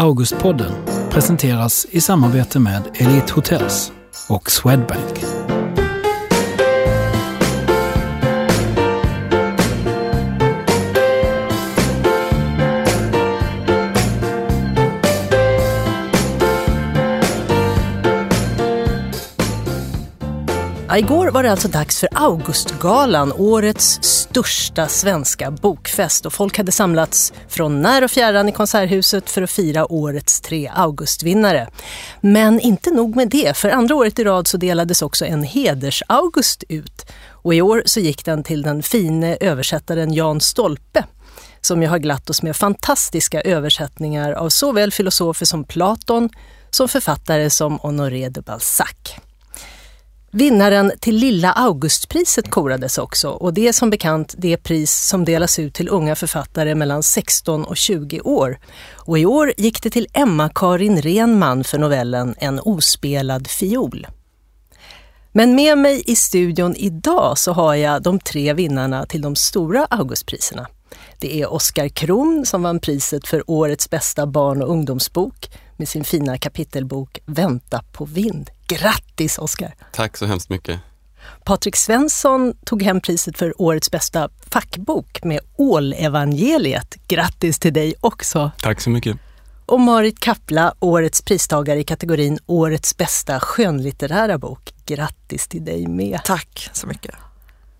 Augustpodden presenteras i samarbete med Elite Hotels och Swedbank. Igår var det alltså dags för Augustgalan, årets största svenska bokfest. Och folk hade samlats från när och fjärran i Konserthuset för att fira årets tre Augustvinnare. Men inte nog med det, för andra året i rad så delades också en heders-August ut. Och i år så gick den till den fine översättaren Jan Stolpe som ju har glatt oss med fantastiska översättningar av såväl filosofer som Platon som författare som Honoré de Balzac. Vinnaren till Lilla Augustpriset korades också och det är som bekant det pris som delas ut till unga författare mellan 16 och 20 år. Och i år gick det till Emma-Karin Renman för novellen En ospelad fiol. Men med mig i studion idag så har jag de tre vinnarna till de stora Augustpriserna. Det är Oskar Kron som vann priset för årets bästa barn och ungdomsbok med sin fina kapitelbok Vänta på vind. Grattis Oskar! Tack så hemskt mycket. Patrik Svensson tog hem priset för årets bästa fackbok med Ålevangeliet. Grattis till dig också! Tack så mycket. Och Marit Kappla, årets pristagare i kategorin Årets bästa skönlitterära bok. Grattis till dig med! Tack så mycket!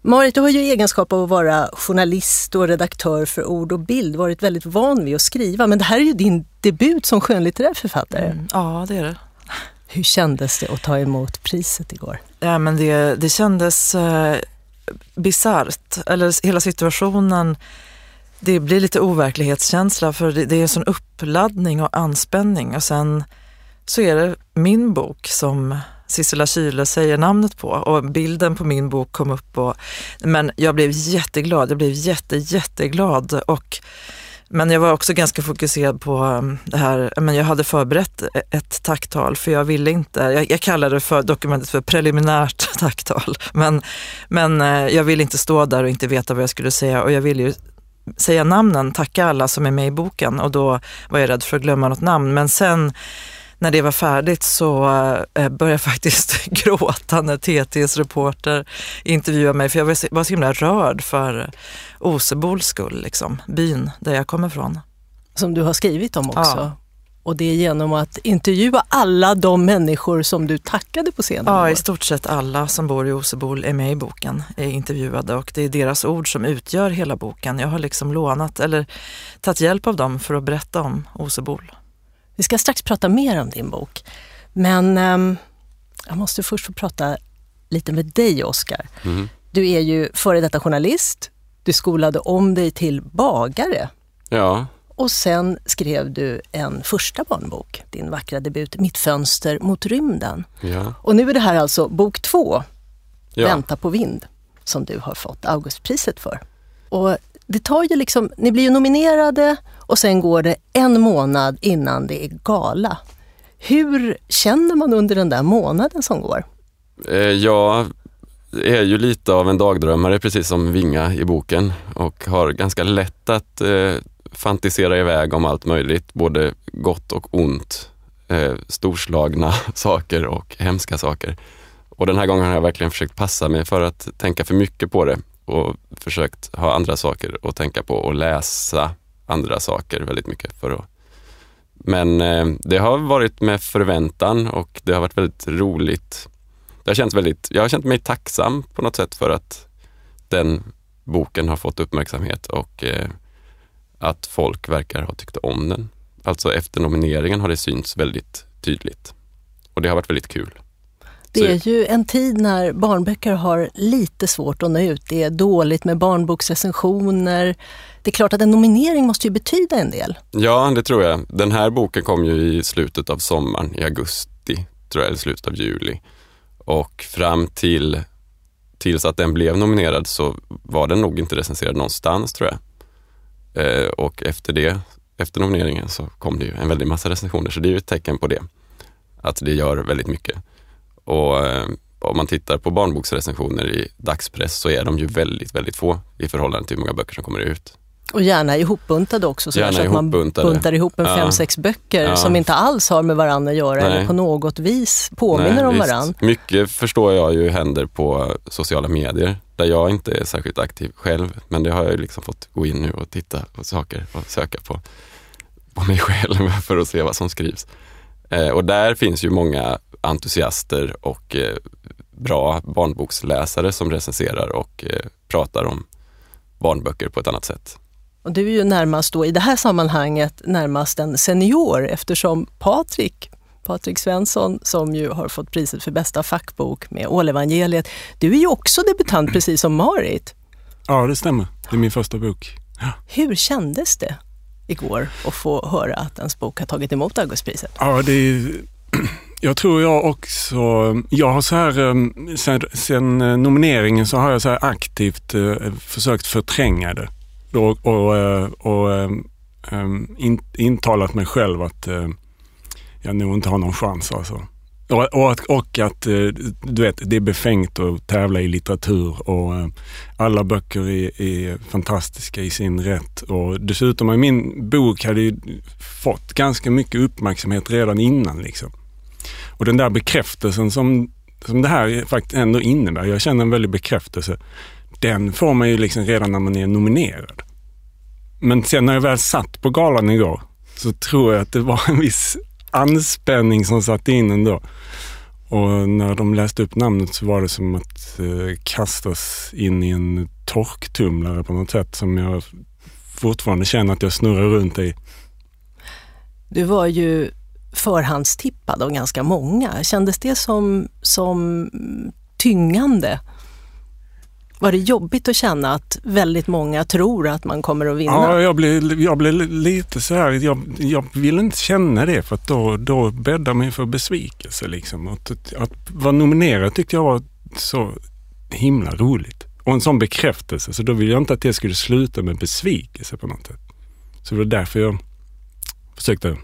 Marit, du har ju egenskap av att vara journalist och redaktör för ord och bild varit väldigt van vid att skriva, men det här är ju din debut som skönlitterär författare. Mm, ja, det är det. Hur kändes det att ta emot priset igår? Ja, men det, det kändes eh, bisarrt, eller hela situationen. Det blir lite overklighetskänsla för det, det är en sån uppladdning och anspänning och sen så är det min bok som Sissela Kyle säger namnet på och bilden på min bok kom upp. Och, men jag blev jätteglad, jag blev jätte, jätteglad. Och, men jag var också ganska fokuserad på um, det här, men jag hade förberett e-, ett tacktal för jag ville inte, jag, jag kallade för dokumentet för preliminärt tacktal. Men, men eh, jag ville inte stå där och inte veta vad jag skulle säga och jag ville ju säga namnen, tacka alla som är med i boken och då var jag rädd för att glömma något namn. Men sen när det var färdigt så eh, började jag faktiskt gråta när TTs reporter intervjuade mig för jag var så himla rörd för Osebols skull, liksom, byn där jag kommer ifrån. Som du har skrivit om också. Ja. Och det är genom att intervjua alla de människor som du tackade på scenen? Ja, i stort sett alla som bor i Osebol är med i boken, är intervjuade och det är deras ord som utgör hela boken. Jag har liksom lånat eller tagit hjälp av dem för att berätta om Osebol. Vi ska strax prata mer om din bok. Men um, jag måste först få prata lite med dig, Oskar. Mm. Du är ju före detta journalist. Du skolade om dig till bagare. Ja. Och sen skrev du en första barnbok, din vackra debut Mitt fönster mot rymden. Ja. Och nu är det här alltså bok två, ja. Vänta på vind, som du har fått Augustpriset för. Och det tar ju liksom, ni blir ju nominerade och sen går det en månad innan det är gala. Hur känner man under den där månaden som går? Eh, jag är ju lite av en dagdrömmare precis som Vinga i boken och har ganska lätt att eh, fantisera iväg om allt möjligt, både gott och ont. Eh, storslagna saker och hemska saker. Och den här gången har jag verkligen försökt passa mig för att tänka för mycket på det och försökt ha andra saker att tänka på och läsa andra saker väldigt mycket. för att Men eh, det har varit med förväntan och det har varit väldigt roligt. Det har känts väldigt, jag har känt mig tacksam på något sätt för att den boken har fått uppmärksamhet och eh, att folk verkar ha tyckt om den. Alltså efter nomineringen har det synts väldigt tydligt och det har varit väldigt kul. Det är ju en tid när barnböcker har lite svårt att nå ut. Det är dåligt med barnboksrecensioner. Det är klart att en nominering måste ju betyda en del. Ja, det tror jag. Den här boken kom ju i slutet av sommaren, i augusti, tror jag, eller slutet av juli. Och fram till tills att den blev nominerad så var den nog inte recenserad någonstans tror jag. Eh, och efter det, efter nomineringen så kom det ju en väldig massa recensioner, så det är ju ett tecken på det. Att det gör väldigt mycket. Och eh, om man tittar på barnboksrecensioner i dagspress så är de ju väldigt, väldigt få i förhållande till hur många böcker som kommer ut. Och gärna ihopbuntade också, så, så att man buntar ihop en Ja. fem, sex böcker Ja. som inte alls har med varandra att göra Nej. eller på något vis påminner Nej, om varandra. Mycket förstår jag ju händer på sociala medier där jag inte är särskilt aktiv själv. Men det har jag ju liksom fått gå in nu och titta på saker och söka på, på mig själv för att se vad som skrivs. Eh, och där finns ju många entusiaster och eh, bra barnboksläsare som recenserar och eh, pratar om barnböcker på ett annat sätt. Och du är ju närmast då i det här sammanhanget närmast en senior eftersom Patrik Patrik Svensson som ju har fått priset för bästa fackbok med Ålevangeliet. Du är ju också debutant precis som Marit. Ja, det stämmer. Det är min första bok. Hur kändes det igår och få höra att ens bok har tagit emot Augustpriset? Ja, det är, jag tror jag också, jag har så här, ehm, sen, sen eh, nomineringen så har jag så här aktivt eh, försökt förtränga det och, och, eh, och ehm, ehm, in, intalat mig själv att jag nog inte har någon chans alltså. Och, och, att, och att eh, du vet, det är befängt att tävla i litteratur och eh, alla böcker är, är fantastiska i sin rätt. Och dessutom har min bok hade ju fått ganska mycket uppmärksamhet redan innan. Liksom. Och den där bekräftelsen som, som det här faktiskt ändå innebär, jag känner en väldig bekräftelse, den får man ju liksom redan när man är nominerad. Men sen när jag väl satt på galan igår så tror jag att det var en viss anspänning som satt in ändå. Och när de läste upp namnet så var det som att eh, kastas in i en torktumlare på något sätt som jag fortfarande känner att jag snurrar runt i. Du var ju förhandstippad av ganska många. Kändes det som, som tyngande? Var det jobbigt att känna att väldigt många tror att man kommer att vinna? Ja, jag blev, jag blev lite så här, jag, jag vill inte känna det för att då, då bäddar man för besvikelse. Liksom. Att, att, att vara nominerad tyckte jag var så himla roligt. Och en sån bekräftelse, så då ville jag inte att det skulle sluta med besvikelse på något sätt. Så det var därför jag försökte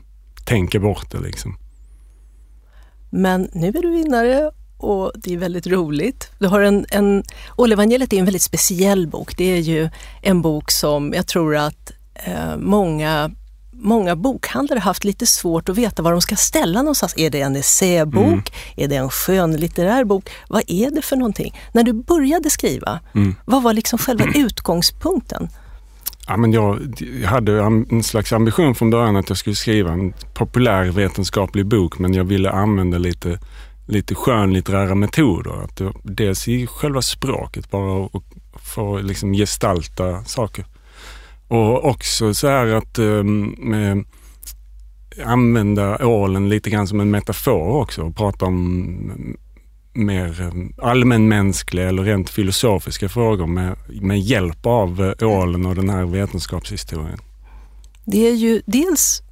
tänka bort det liksom. Men nu är du vinnare och det är väldigt roligt. Du har en, en, Ålevangeliet är en väldigt speciell bok. Det är ju en bok som jag tror att eh, många Många bokhandlare haft lite svårt att veta var de ska ställa någonstans. Är det en essäbok? Mm. Är det en skönlitterär bok? Vad är det för någonting? När du började skriva, Mm. vad var liksom själva utgångspunkten? Ja, men jag, jag hade en slags ambition från början att jag skulle skriva en populärvetenskaplig bok men jag ville använda lite, lite skönlitterära metoder. Att dels i själva språket, bara att få liksom gestalta saker. Och också så här att um, använda ålen lite grann som en metafor också och prata om mm, mer ehm, allmänmänskliga eller rent filosofiska frågor med, med hjälp av eh, ålen och den här vetenskapshistorien. Det är ju dels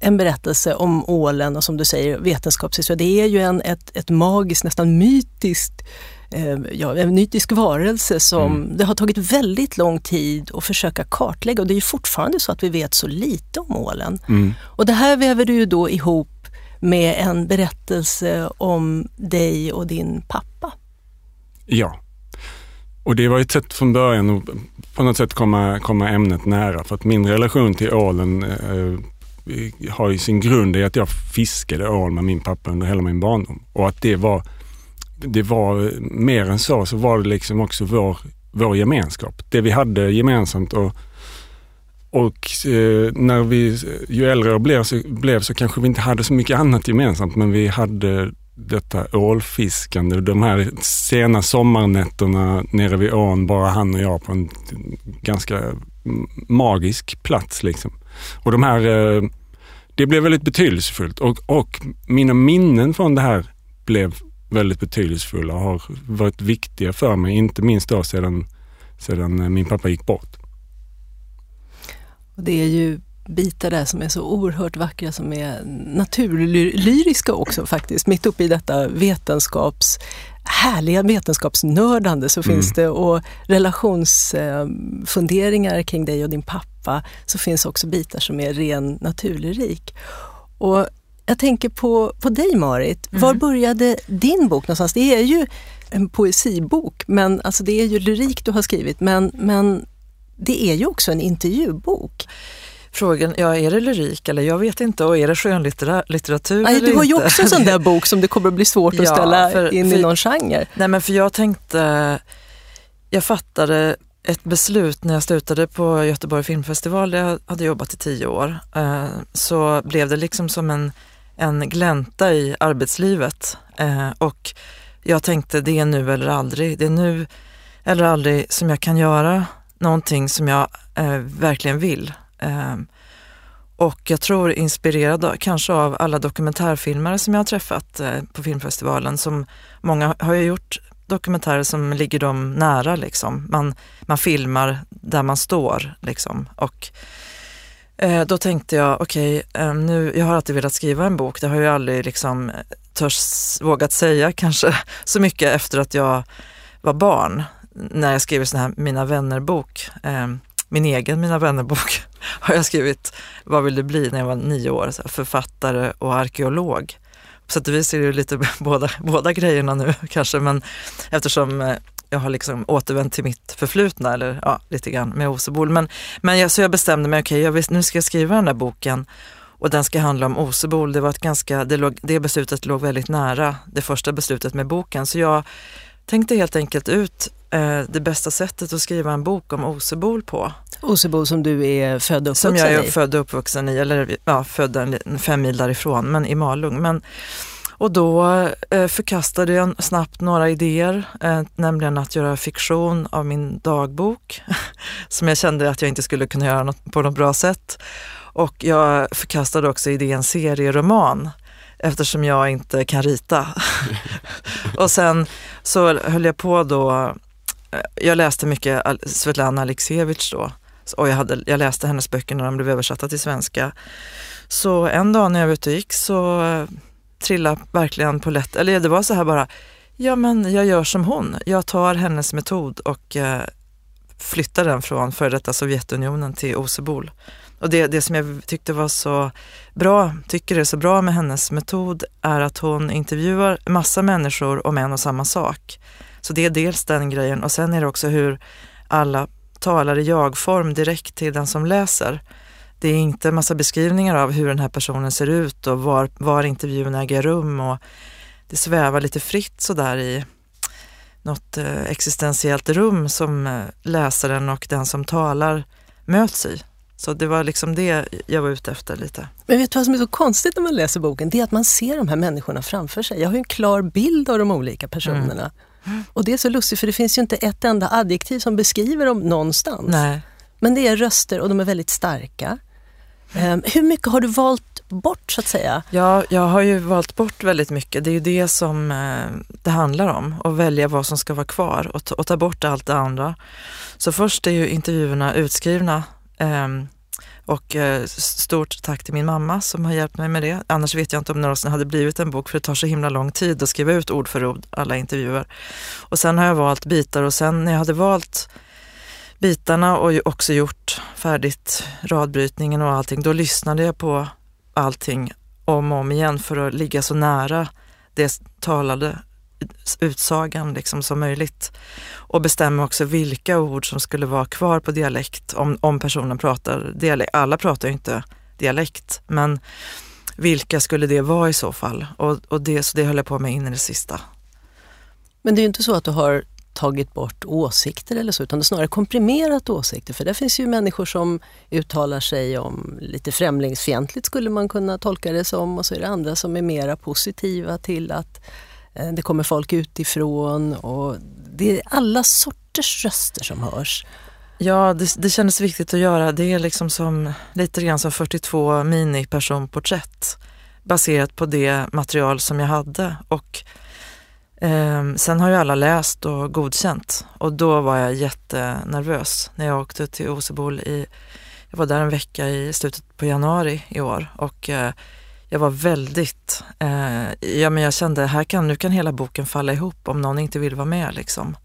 en berättelse om ålen och som du säger vetenskapshistoria. Det är ju en, ett, ett magiskt, nästan mytiskt, eh, ja, en mytisk varelse som Mm. det har tagit väldigt lång tid att försöka kartlägga och det är ju fortfarande så att vi vet så lite om ålen. Mm. Och det här väver du ju då ihop med en berättelse om dig och din pappa. Ja. Och det var ett sätt från början att på något sätt komma, komma ämnet nära. För att min relation till ålen eh, har ju sin grund i att jag fiskade ål med min pappa under hela min barndom. Och att det var, det var mer än så, så var det liksom också vår, vår gemenskap. Det vi hade gemensamt och, och eh, när vi, ju äldre jag blev så, blev så kanske vi inte hade så mycket annat gemensamt men vi hade detta ålfiskande, de här sena sommarnätterna nere vid ån, bara han och jag på en ganska magisk plats. Liksom. Och de här, eh, det blev väldigt betydelsefullt och, och mina minnen från det här blev väldigt betydelsefulla och har varit viktiga för mig, inte minst då sedan, sedan eh, min pappa gick bort. Och det är ju bitar där som är så oerhört vackra som är naturlyriska också faktiskt. Mitt uppe i detta vetenskaps härliga vetenskapsnördande så Mm. finns det och relationsfunderingar kring dig och din pappa så finns också bitar som är ren naturlyrik. Och jag tänker på, på dig Marit, var började din bok någonstans? Det är ju en poesibok, men alltså det är ju lyrik du har skrivit, men, men det är ju också en intervjubok. Frågan, ja är det lyrik eller jag vet inte och är det skönlitteratur eller Du har ju också en sån där bok som det kommer att bli svårt att Ja, ställa för- in för- i någon genre. Nej men för jag tänkte, jag fattade ett beslut när jag slutade på Göteborg filmfestival, där jag hade jobbat i tio år, eh, så blev det liksom som en, en glänta i arbetslivet. Eh, och jag tänkte det är nu eller aldrig, det är nu eller aldrig som jag kan göra någonting som jag eh, verkligen vill. Och jag tror inspirerad kanske av alla dokumentärfilmare som jag har träffat på filmfestivalen. Som många har ju gjort dokumentärer som ligger dem nära. Liksom. Man, man filmar där man står. Liksom. Och, eh, då tänkte jag, okej, eh, nu, jag har alltid velat skriva en bok. Det har jag aldrig liksom, törs vågat säga kanske så mycket efter att jag var barn. När jag skrev sån här Mina vänner-bok. Eh, min egen Mina vänner-bok har jag skrivit Vad vill du bli när jag var nio år? Så här, författare och arkeolog. På sätt och vis är det ju lite båda, båda grejerna nu kanske men eftersom eh, jag har liksom återvänt till mitt förflutna eller ja, lite grann med Osebol. Men, men jag, så jag bestämde mig, okej okay, nu ska jag skriva den där boken och den ska handla om Osebol. Det, var ett ganska, det, låg, det beslutet låg väldigt nära det första beslutet med boken så jag tänkte helt enkelt ut eh, det bästa sättet att skriva en bok om Osebol på. Osebo som du är född och Som uppvuxen jag är i. född och uppvuxen i, eller ja, född en, fem mil därifrån, men i Malung. Men, och då eh, förkastade jag snabbt några idéer, eh, nämligen att göra fiktion av min dagbok, som jag kände att jag inte skulle kunna göra något, på något bra sätt. Och jag förkastade också idén serieroman, eftersom jag inte kan rita. och sen så höll jag på då, eh, jag läste mycket Svetlana Aleksijevitj då, och jag, hade, jag läste hennes böcker när de blev översatta till svenska. Så en dag när jag var ute och gick så eh, trillade verkligen på lätt, eller det var så här bara, ja men jag gör som hon. Jag tar hennes metod och eh, flyttar den från före detta Sovjetunionen till Osebol. Och det, det som jag tyckte var så bra, tycker är så bra med hennes metod är att hon intervjuar massa människor om en och samma sak. Så det är dels den grejen och sen är det också hur alla talar i jag-form direkt till den som läser. Det är inte massa beskrivningar av hur den här personen ser ut och var, var intervjun äger rum och det svävar lite fritt sådär i något eh, existentiellt rum som eh, läsaren och den som talar möts i. Så det var liksom det jag var ute efter lite. Men vet du vad som är så konstigt när man läser boken? Det är att man ser de här människorna framför sig. Jag har ju en klar bild av de olika personerna. Och det är så lustigt för det finns ju inte ett enda adjektiv som beskriver dem någonstans. Nej. Men det är röster och de är väldigt starka. Ehm, hur mycket har du valt bort så att säga? Ja, jag har ju valt bort väldigt mycket. Det är ju det som eh, det handlar om, att välja vad som ska vara kvar och ta, och ta bort allt det andra. Så först är ju intervjuerna utskrivna ehm, och eh, stort tack till min mamma som har hjälpt mig med det. Annars vet jag inte om det någonsin hade blivit en bok för det tar så himla lång tid att skriva ut ord för ord alla intervjuer. Och sen har jag valt bitar och sen när jag hade valt bitarna och också gjort färdigt radbrytningen och allting, då lyssnade jag på allting om och om igen för att ligga så nära det talade utsagan liksom som möjligt. Och bestämmer också vilka ord som skulle vara kvar på dialekt om, om personen pratar dialekt. Alla pratar ju inte dialekt, men vilka skulle det vara i så fall? Och, och det, så det höll jag på med in i det sista. Men det är ju inte så att du har tagit bort åsikter eller så, utan det är snarare komprimerat åsikter. För det finns ju människor som uttalar sig om lite främlingsfientligt skulle man kunna tolka det som och så är det andra som är mera positiva till att eh, Eh, det kommer folk utifrån och det är alla sorters röster som hörs. Ja, det, det kändes viktigt att göra. Det är liksom som, lite grann som 42 mini-personporträtt baserat på det material som jag hade. Och eh, sen har ju alla läst och godkänt och då var jag jättenervös när jag åkte till Osebol i, jag var där en vecka i slutet på januari i år och eh, jag var väldigt, eh, ja men jag kände här kan, nu kan hela boken falla ihop om någon inte vill vara med liksom.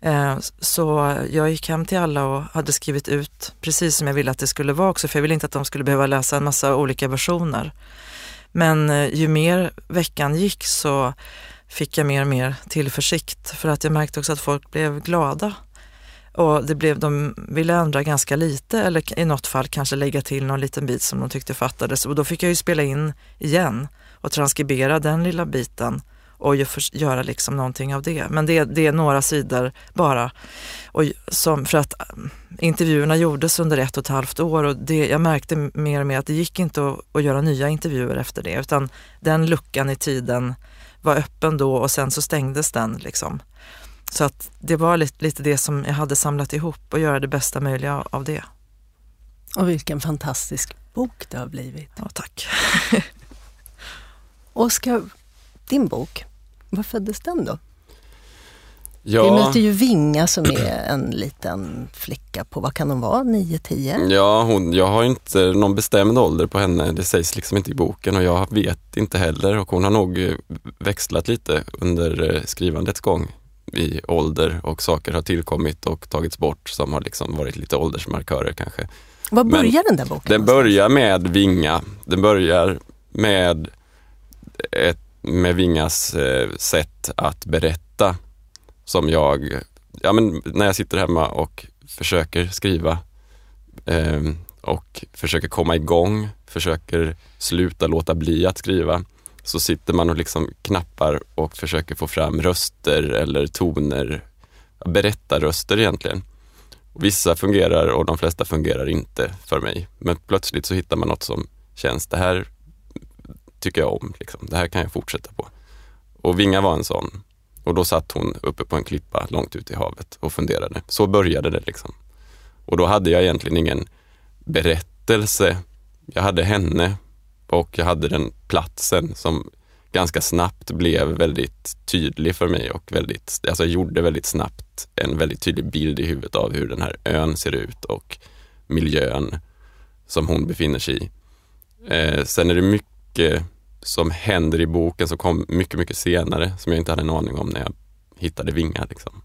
Eh, Så jag gick hem till alla och hade skrivit ut precis som jag ville att det skulle vara också, för jag ville inte att de skulle behöva läsa en massa olika versioner. Men eh, ju mer veckan gick så fick jag mer och mer tillförsikt för att jag märkte också att folk blev glada och det blev, de ville ändra ganska lite eller i något fall kanske lägga till någon liten bit som de tyckte fattades. Och då fick jag ju spela in igen och transkribera den lilla biten och göra liksom någonting av det. Men det, det är några sidor bara. Och som, för att eh, intervjuerna gjordes under ett och ett halvt år och det, jag märkte mer och mer att det gick inte att, att göra nya intervjuer efter det utan den luckan i tiden var öppen då och sen så stängdes den. Liksom. Så att det var lite, lite det som jag hade samlat ihop och göra det bästa möjliga av det. Och vilken fantastisk bok det har blivit. Ja, tack. Oskar, din bok, var föddes den då? Ja. Vi möter ju Vinga som är en liten flicka på, vad kan hon vara, 9-10? Ja, hon, jag har inte någon bestämd ålder på henne. Det sägs liksom inte i boken och jag vet inte heller och hon har nog växlat lite under eh, skrivandets gång i ålder och saker har tillkommit och tagits bort som har liksom varit lite åldersmarkörer kanske. Var börjar Men den där boken? Den börjar med Vinga. Den börjar med, ett, med Vingas eh, sätt att berätta som jag, ja men när jag sitter hemma och försöker skriva eh, och försöker komma igång, försöker sluta låta bli att skriva så sitter man och liksom knappar och försöker få fram röster eller toner, berättarröster egentligen. Vissa fungerar och de flesta fungerar inte för mig. Men plötsligt så hittar man något som känns, det här tycker jag om, liksom. det här kan jag fortsätta på. Och Vinga var en sån. Och då satt hon uppe på en klippa långt ute i havet och funderade. Så började det liksom. Och då hade jag egentligen ingen berättelse. Jag hade henne och jag hade den platsen som ganska snabbt blev väldigt tydlig för mig och väldigt, alltså jag gjorde väldigt snabbt en väldigt tydlig bild i huvudet av hur den här ön ser ut och miljön som hon befinner sig i. Eh, sen är det mycket som händer i boken som kom mycket, mycket senare som jag inte hade en aning om när jag hittade Vinga. Liksom.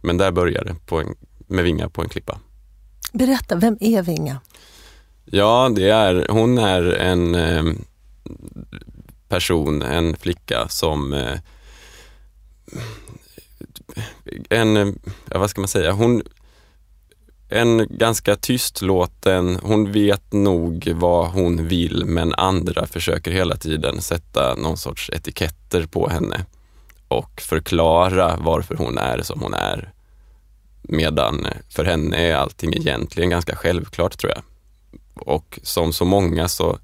Men där började det med Vinga på en klippa. Berätta, vem är Vinga? Ja, det är, hon är en eh, person, en flicka som eh, en, ja, vad ska man säga, hon en ganska tystlåten, hon vet nog vad hon vill men andra försöker hela tiden sätta någon sorts etiketter på henne och förklara varför hon är som hon är. Medan för henne är allting egentligen ganska självklart tror jag. Och som så många så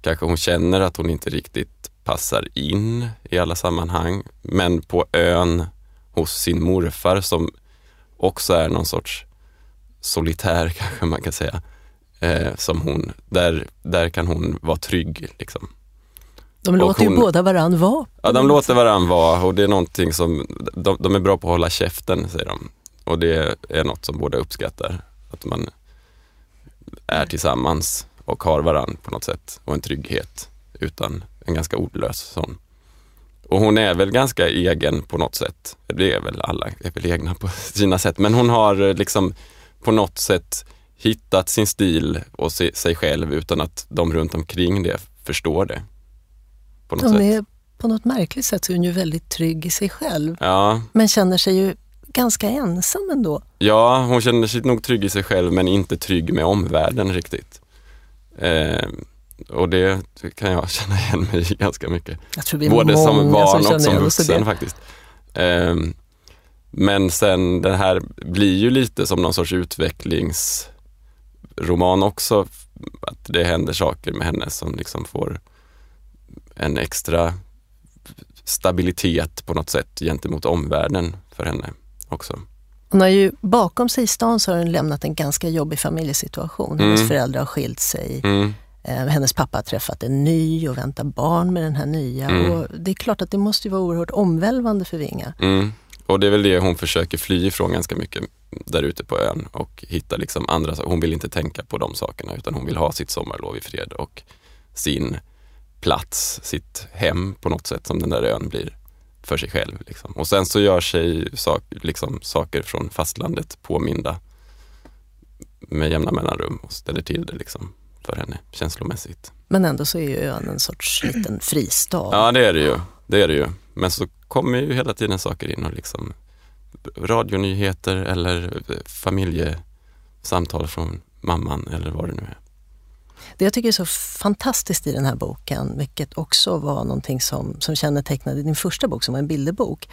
kanske hon känner att hon inte riktigt passar in i alla sammanhang. Men på ön hos sin morfar som också är någon sorts solitär kanske man kan säga. Eh, som hon, där, där kan hon vara trygg. Liksom. De låter hon, ju båda varann vara. Ja, de låter varann vara och det är någonting som, de, de, är bra på att hålla käften säger de. Och det är något som båda uppskattar. Att man är tillsammans och har varann på något sätt och en trygghet utan en ganska ordlös sån. Och hon är väl ganska egen på något sätt. Det är väl alla, är väl egna på sina sätt. Men hon har liksom på något sätt hittat sin stil och se, sig själv utan att de runt omkring det förstår det. På något, de är, på något märkligt sätt så är hon ju väldigt trygg i sig själv. Ja. Men känner sig ju ganska ensam ändå. Ja, hon känner sig nog trygg i sig själv men inte trygg med omvärlden riktigt. Eh, och det kan jag känna igen mig i ganska mycket. Jag tror Både som barn som och som vuxen faktiskt. Eh, men sen det här blir ju lite som någon sorts utvecklingsroman också. Att det händer saker med henne som liksom får en extra stabilitet på något sätt gentemot omvärlden för henne också. Hon har ju bakom sig i stan så har hon lämnat en ganska jobbig familjesituation. Hennes mm. föräldrar har skilt sig. Mm. Eh, hennes pappa har träffat en ny och väntar barn med den här nya. Mm. Och det är klart att det måste vara oerhört omvälvande för Vinga. Mm. Och det är väl det hon försöker fly ifrån ganska mycket där ute på ön och hitta liksom andra saker. Hon vill inte tänka på de sakerna utan hon vill ha sitt sommarlov i fred och sin plats, sitt hem på något sätt som den där ön blir för sig själv. Liksom. Och sen så gör sig sak, liksom, saker från fastlandet påminda med jämna mellanrum och ställer till det liksom, för henne känslomässigt. Men ändå så är ju ön en sorts liten fristad. Ja det är det ju. Det är det ju. Men så kommer ju hela tiden saker in och liksom radionyheter eller familjesamtal från mamman eller vad det nu är. Det jag tycker är så fantastiskt i den här boken, vilket också var någonting som, som kännetecknade din första bok som var en bilderbok,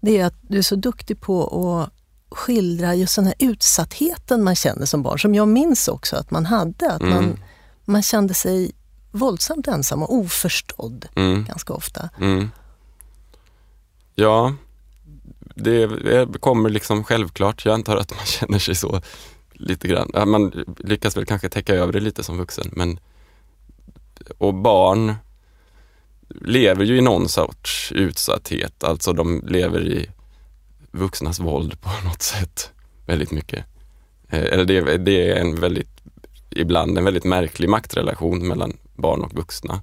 det är att du är så duktig på att skildra just den här utsattheten man känner som barn, som jag minns också att man hade. Att Mm. man, man kände sig våldsamt ensam och oförstådd Mm. ganska ofta. Mm. Ja, det det kommer liksom självklart. Jag antar att man känner sig så lite grann. Man lyckas väl kanske täcka över det lite som vuxen. Men, och barn lever ju i någon sorts utsatthet. Alltså de lever i vuxnas våld på något sätt väldigt mycket. Eh, eller det, det är en väldigt, ibland en väldigt märklig maktrelation mellan barn och vuxna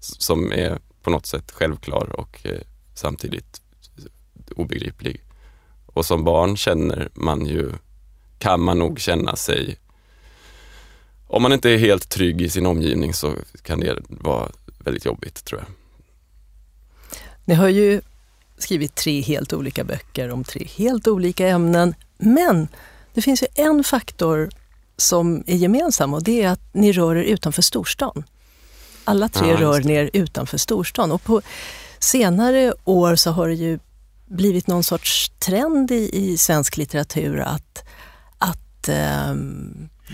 som är på något sätt självklar och eh, samtidigt obegriplig. Och som barn känner man ju, kan man nog känna sig, om man inte är helt trygg i sin omgivning så kan det vara väldigt jobbigt tror jag. Ni har ju skrivit tre helt olika böcker om tre helt olika ämnen. Men det finns ju en faktor som är gemensam och det är att ni rör er utanför storstan. Alla tre Ja, rör det. ni er utanför storstan och på senare år så har det ju blivit någon sorts trend i, i svensk litteratur att, eh,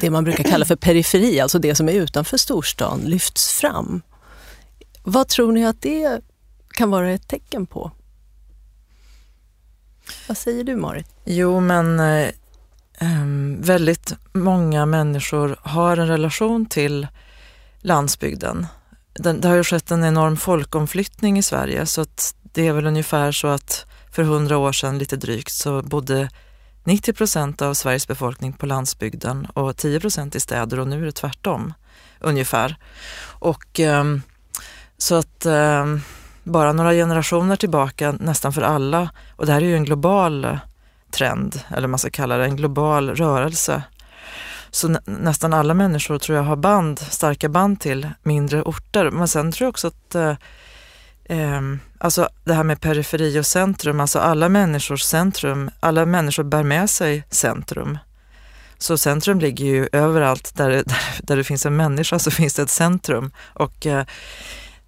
det man brukar kalla för periferi, alltså det som är utanför storstan, lyfts fram. Vad tror ni att det kan vara ett tecken på? Vad säger du Marit? Jo, men eh, ehm, väldigt många människor har en relation till landsbygden. Den, det har ju skett en enorm folkomflyttning i Sverige så att det är väl ungefär så att för hundra år sedan lite drygt så bodde 90 procent av Sveriges befolkning på landsbygden och 10 procent i städer och nu är det tvärtom ungefär. Och ehm, så att ehm, bara några generationer tillbaka, nästan för alla, och det här är ju en global trend, eller man ska kalla det en global rörelse. Så nä nästan alla människor tror jag har band, starka band till mindre orter. Men sen tror jag också att eh, eh, alltså det här med periferi och centrum, alltså alla människors centrum, alla människor bär med sig centrum. Så centrum ligger ju överallt där, det- där, där det finns en människa så finns det ett centrum. Och eh,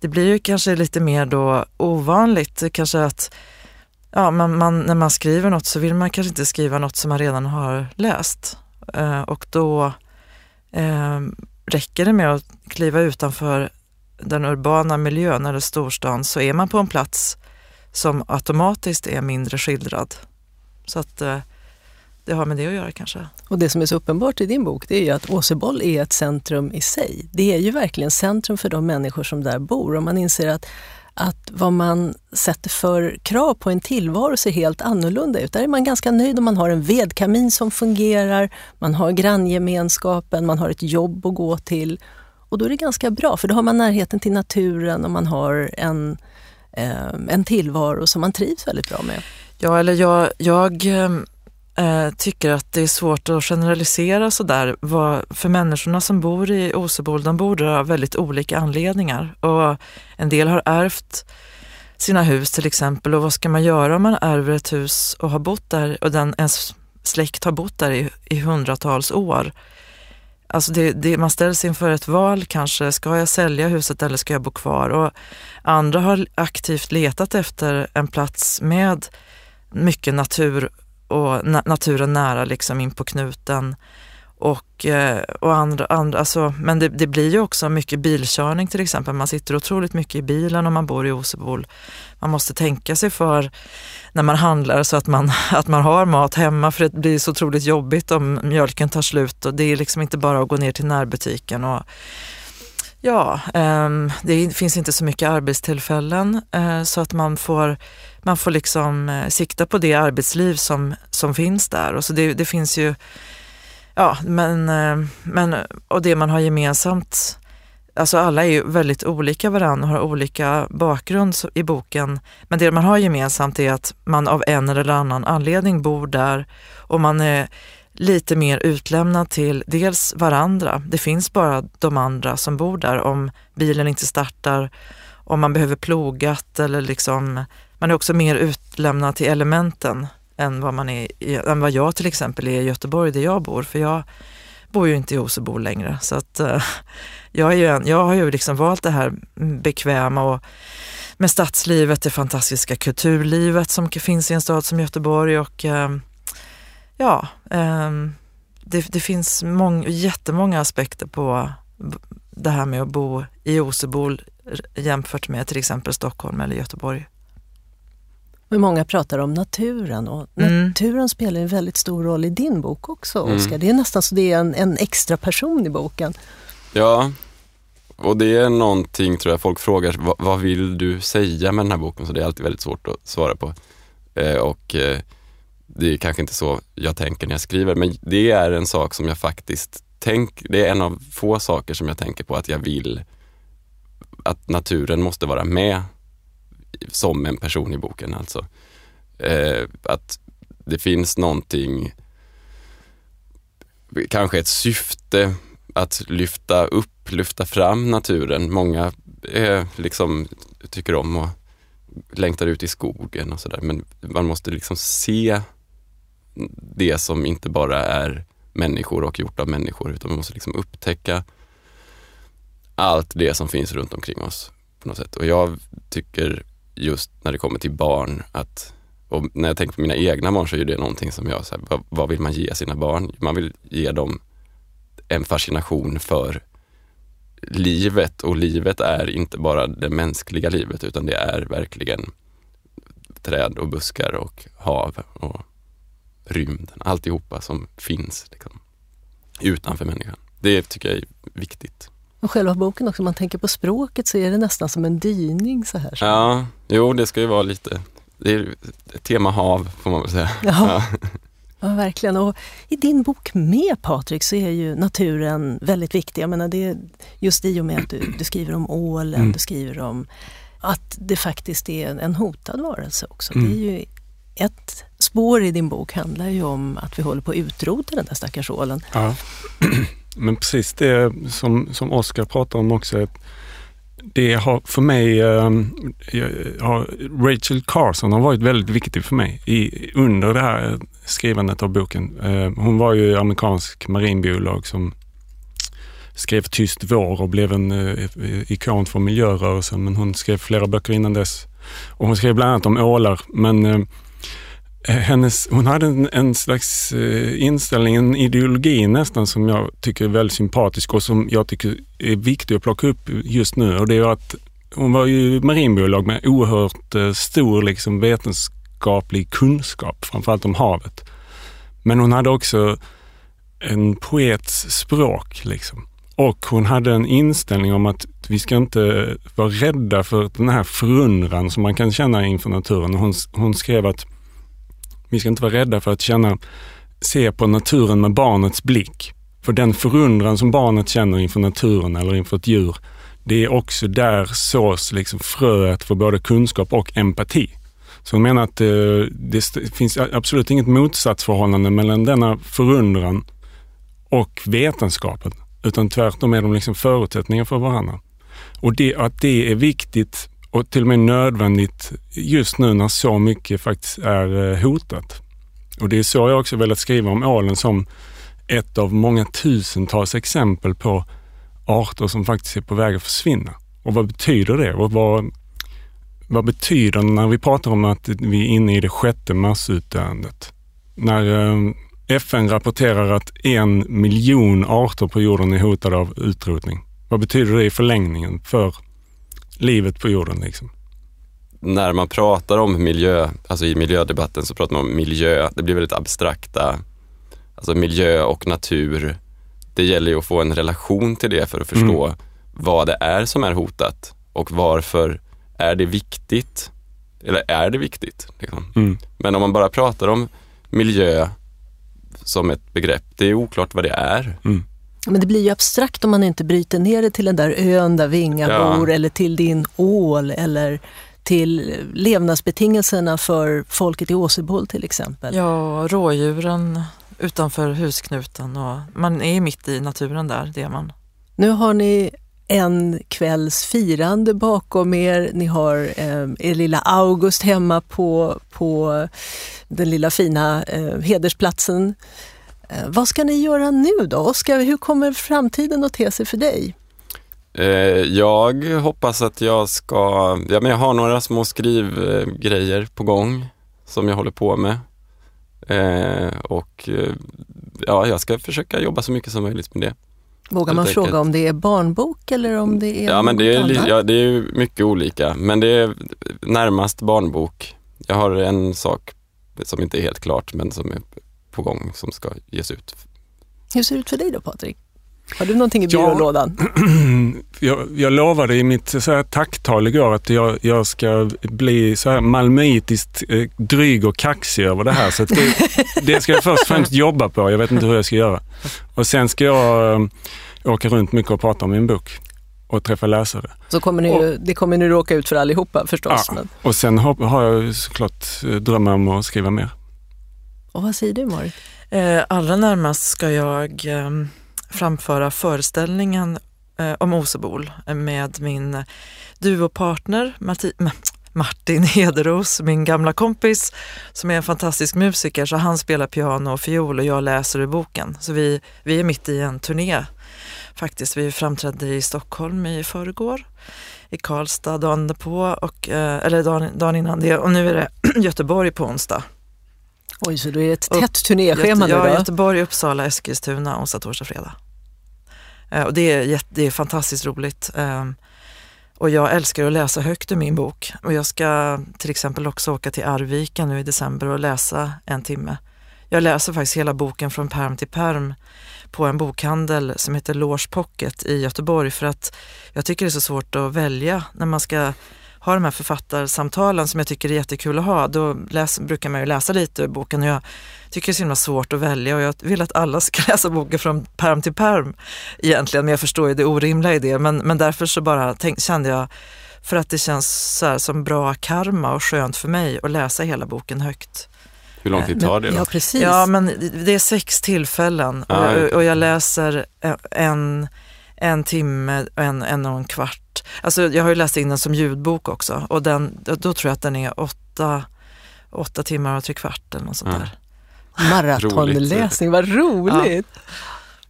det blir ju kanske lite mer då ovanligt, kanske att ja, man, man, när man skriver något så vill man kanske inte skriva något som man redan har läst. Eh, och då eh, räcker det med att kliva utanför den urbana miljön eller storstan så är man på en plats som automatiskt är mindre skildrad. Så att eh, det har med det att göra kanske. Och det som är så uppenbart i din bok det är ju att Åseboll är ett centrum i sig. Det är ju verkligen centrum för de människor som där bor och man inser att, att vad man sätter för krav på en tillvaro ser helt annorlunda ut. Där är man ganska nöjd om man har en vedkamin som fungerar, man har granngemenskapen, man har ett jobb att gå till. Och då är det ganska bra för då har man närheten till naturen och man har en, eh, en tillvaro som man trivs väldigt bra med. Ja, eller jag, jag eh, eh tycker att det är svårt att generalisera sådär. Vad, för människorna som bor i Osebol, de bor där av väldigt olika anledningar. Och en del har ärvt sina hus till exempel. Och vad ska man göra om man ärver ett hus och har bott där och den, ens släkt har bott där i, i hundratals år? Alltså det, det, man ställs inför ett val kanske, ska jag sälja huset eller ska jag bo kvar? Och andra har aktivt letat efter en plats med mycket natur och na- naturen nära liksom in på knuten. Och, eh, och andra, andra alltså, men det, det blir ju också mycket bilkörning till exempel. Man sitter otroligt mycket i bilen om man bor i Osebol. Man måste tänka sig för när man handlar så att man, att man har mat hemma för det blir så otroligt jobbigt om mjölken tar slut och det är liksom inte bara att gå ner till närbutiken och Ja, ehm, det finns inte så mycket arbetstillfällen eh, så att man får, man får liksom eh, sikta på det arbetsliv som, som finns där. Och så det, det finns ju, ja, men, eh, men, och det man har gemensamt, alltså alla är ju väldigt olika varandra och har olika bakgrund i boken. Men det man har gemensamt är att man av en eller annan anledning bor där och man är lite mer utlämnad till dels varandra. Det finns bara de andra som bor där om bilen inte startar, om man behöver plogat eller liksom, man är också mer utlämnad till elementen än vad, man är, i- än vad jag till exempel är i Göteborg där jag bor. För jag bor ju inte i Osebo längre. Så att, uh, jag, är ju en, jag har ju liksom valt det här bekväma och med stadslivet, det fantastiska kulturlivet som finns i en stad som Göteborg. Och uh, ja, um, det, det finns mång, jättemånga aspekter på det här med att bo i Osebo jämfört med till exempel Stockholm eller Göteborg. Men många pratar om naturen och Mm. naturen spelar en väldigt stor roll i din bok också, Mm. Oskar. Det är nästan så det är en, en extra person i boken. Ja, och det är någonting tror jag folk frågar, vad, vad vill du säga med den här boken? Så det är alltid väldigt svårt att svara på. Eh, och eh, det är kanske inte så jag tänker när jag skriver, men det är en sak som jag faktiskt tänker, det är en av få saker som jag tänker på att jag vill att naturen måste vara med som en person i boken alltså. Eh, att det finns någonting, kanske ett syfte att lyfta upp, lyfta fram naturen. Många eh, liksom tycker om och längtar ut i skogen och sådär. Men man måste liksom se det som inte bara är människor och gjort av människor, utan man måste liksom upptäcka allt det som finns runt omkring oss på något sätt. Och jag tycker just när det kommer till barn att och när jag tänker på mina egna barn så är det någonting som jag, så här, vad, vad vill man ge sina barn? Man vill ge dem en fascination för livet och livet är inte bara det mänskliga livet utan det är verkligen träd och buskar och hav och rymden, alltihopa som finns liksom, utanför människan. Det tycker jag är viktigt. Och själva boken också, om man tänker på språket så är det nästan som en dyning så här. Ja, jo det ska ju vara lite, det är tema hav får man väl säga. Ja. Ja, verkligen. Och I din bok med Patrik så är ju naturen väldigt viktig. Jag menar det är just i och med att du, du skriver om ålen, Mm. du skriver om att det faktiskt är en, en hotad varelse också. Mm. Det är ju ett spår i din bok handlar ju om att vi håller på att utrota den där stackars ålen. Ja. Men precis det som, som Oskar pratar om också. Det har för mig, ehm, har, Rachel Carson har varit väldigt viktig för mig i, under det här skrivandet av boken. Ehm, hon var ju amerikansk marinbiolog som skrev Tyst vår och blev en eh, ikon för miljörörelsen. Men hon skrev flera böcker innan dess. Och hon skrev bland annat om ålar. Men ehm, Eh, hennes, hon hade en, en slags eh, inställning, en ideologi nästan som jag tycker är väldigt sympatisk och som jag tycker är viktig att plocka upp just nu. Och det är att hon var ju marinbiolog med oerhört eh, stor liksom, vetenskaplig kunskap, framförallt om havet. Men hon hade också en poets språk. Liksom. Och hon hade en inställning om att vi ska inte vara rädda för den här förundran som man kan känna inför naturen. Hon, hon skrev att vi ska inte vara rädda för att känna, se på naturen med barnets blick. För den förundran som barnet känner inför naturen eller inför ett djur, det är också där sås liksom fröet för både kunskap och empati. Så hon menar att eh, det finns absolut inget motsatsförhållande mellan denna förundran och vetenskapen, utan tvärtom är de liksom förutsättningar för varandra. Och det, att det är viktigt och till och med nödvändigt just nu när så mycket faktiskt är eh, hotat. Och det är så jag också velat skriva om ålen som ett av många tusentals exempel på arter som faktiskt är på väg att försvinna. Och vad betyder det? Och vad, vad betyder när vi pratar om att vi är inne i det sjätte massutdöendet? När eh, FN rapporterar att en miljon arter på jorden är hotade av utrotning. Vad betyder det i förlängningen för livet på jorden? Liksom? När man pratar om miljö, alltså i miljödebatten så pratar man om miljö, det blir väldigt abstrakta, alltså miljö och natur. Det gäller ju att få en relation till det för att förstå Mm. vad det är som är hotat och varför är det viktigt? Eller är det viktigt? Liksom? Mm. Men om man bara pratar om miljö som ett begrepp, det är oklart vad det är. Men det blir ju abstrakt om man inte bryter ner det till den där ön där Vinga Ja. bor eller till din ål eller till levnadsbetingelserna för folket i Åseboll till exempel. Ja, rådjuren utanför husknuten och man är mitt i naturen där, det är man. Nu har ni en kvälls firande bakom er. Ni har eh, er lilla August hemma på, på den lilla fina eh, hedersplatsen. Eh, vad ska ni göra nu då? Oskar, hur kommer framtiden att te sig för dig? Eh, jag hoppas att jag ska, ja men jag har några små skrivgrejer på gång som jag håller på med. Eh, och ja, jag ska försöka jobba så mycket som möjligt med det. Vågar man fråga om det är barnbok eller om det är Ja, men det är, ja, det är mycket olika, men det är närmast barnbok. Jag har en sak som inte är helt klart, men som är på gång som ska ges ut. Hur ser det ut för dig då Patrik? Har du någonting i byrålådan? jag, jag lovade i mitt så här tacktal igår att jag, jag ska bli så här malmöitiskt eh, dryg och kaxig över det här. Så det, det ska jag först och främst jobba på. Jag vet inte hur jag ska göra. Och sen ska jag eh, åka runt mycket och prata om min bok och träffa läsare. Så kommer ni, och, det kommer ni råka ut för allihopa förstås. Ja, men. och sen har, har jag såklart eh, drömmar om att skriva mer. Och vad säger du Marit? Eh, allra närmast ska jag ehm, framföra föreställningen eh, om Osebol eh, med min duopartner Marti Martin Hederos, min gamla kompis som är en fantastisk musiker. Så han spelar piano och fiol och jag läser ur boken. Så vi, vi är mitt i en turné faktiskt. Vi framträdde i Stockholm i förrgår, i Karlstad dagen på och, eller dagen, dagen innan det och nu är det Göteborg på onsdag. Oj, så det är ett tätt turnéschema nu då? Ja, Göteborg, Uppsala, Eskilstuna, onsdag, torsdag, fredag. Eh, och det är, det är fantastiskt roligt. Ehm, och jag älskar att läsa högt ur min bok. Och jag ska till exempel också åka till Arvika nu i december och läsa en timme. Jag läser faktiskt hela boken från perm till perm på en bokhandel som heter Lårs Pocket i Göteborg för att jag tycker det är så svårt att välja när man ska ha de här författarsamtalen som jag tycker är jättekul att ha, då läs, brukar man ju läsa lite ur boken och jag tycker det är så himla svårt att välja och jag vill att alla ska läsa boken från perm till perm egentligen, men jag förstår ju det orimliga i det. Men, men därför så bara tänk, kände jag, för att det känns så som bra karma och skönt för mig att läsa hela boken högt. Hur lång tid tar det då? Ja, precis. Ja, men det är sex tillfällen och, ah, och jag läser en, en timme, en, en och en kvart Alltså jag har ju läst in den som ljudbok också och den, då tror jag att den är åtta, åtta timmar och tre kvart eller något sånt där. Maratonläsning, vad roligt! Ja.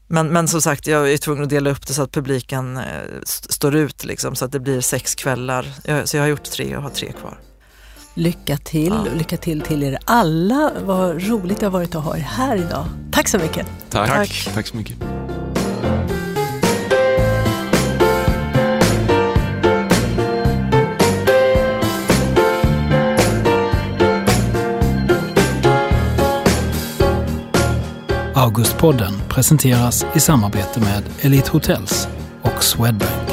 Men, men som sagt, jag är tvungen att dela upp det så att publiken eh, står ut liksom, så att det blir sex kvällar. Jag, så jag har gjort tre och har tre kvar. Lycka till, ja. lycka till till er alla. Vad roligt det har varit att ha er här idag. Tack så mycket. Tack. Tack, Tack så mycket. Augustpodden presenteras i samarbete med Elite Hotels och Swedbank.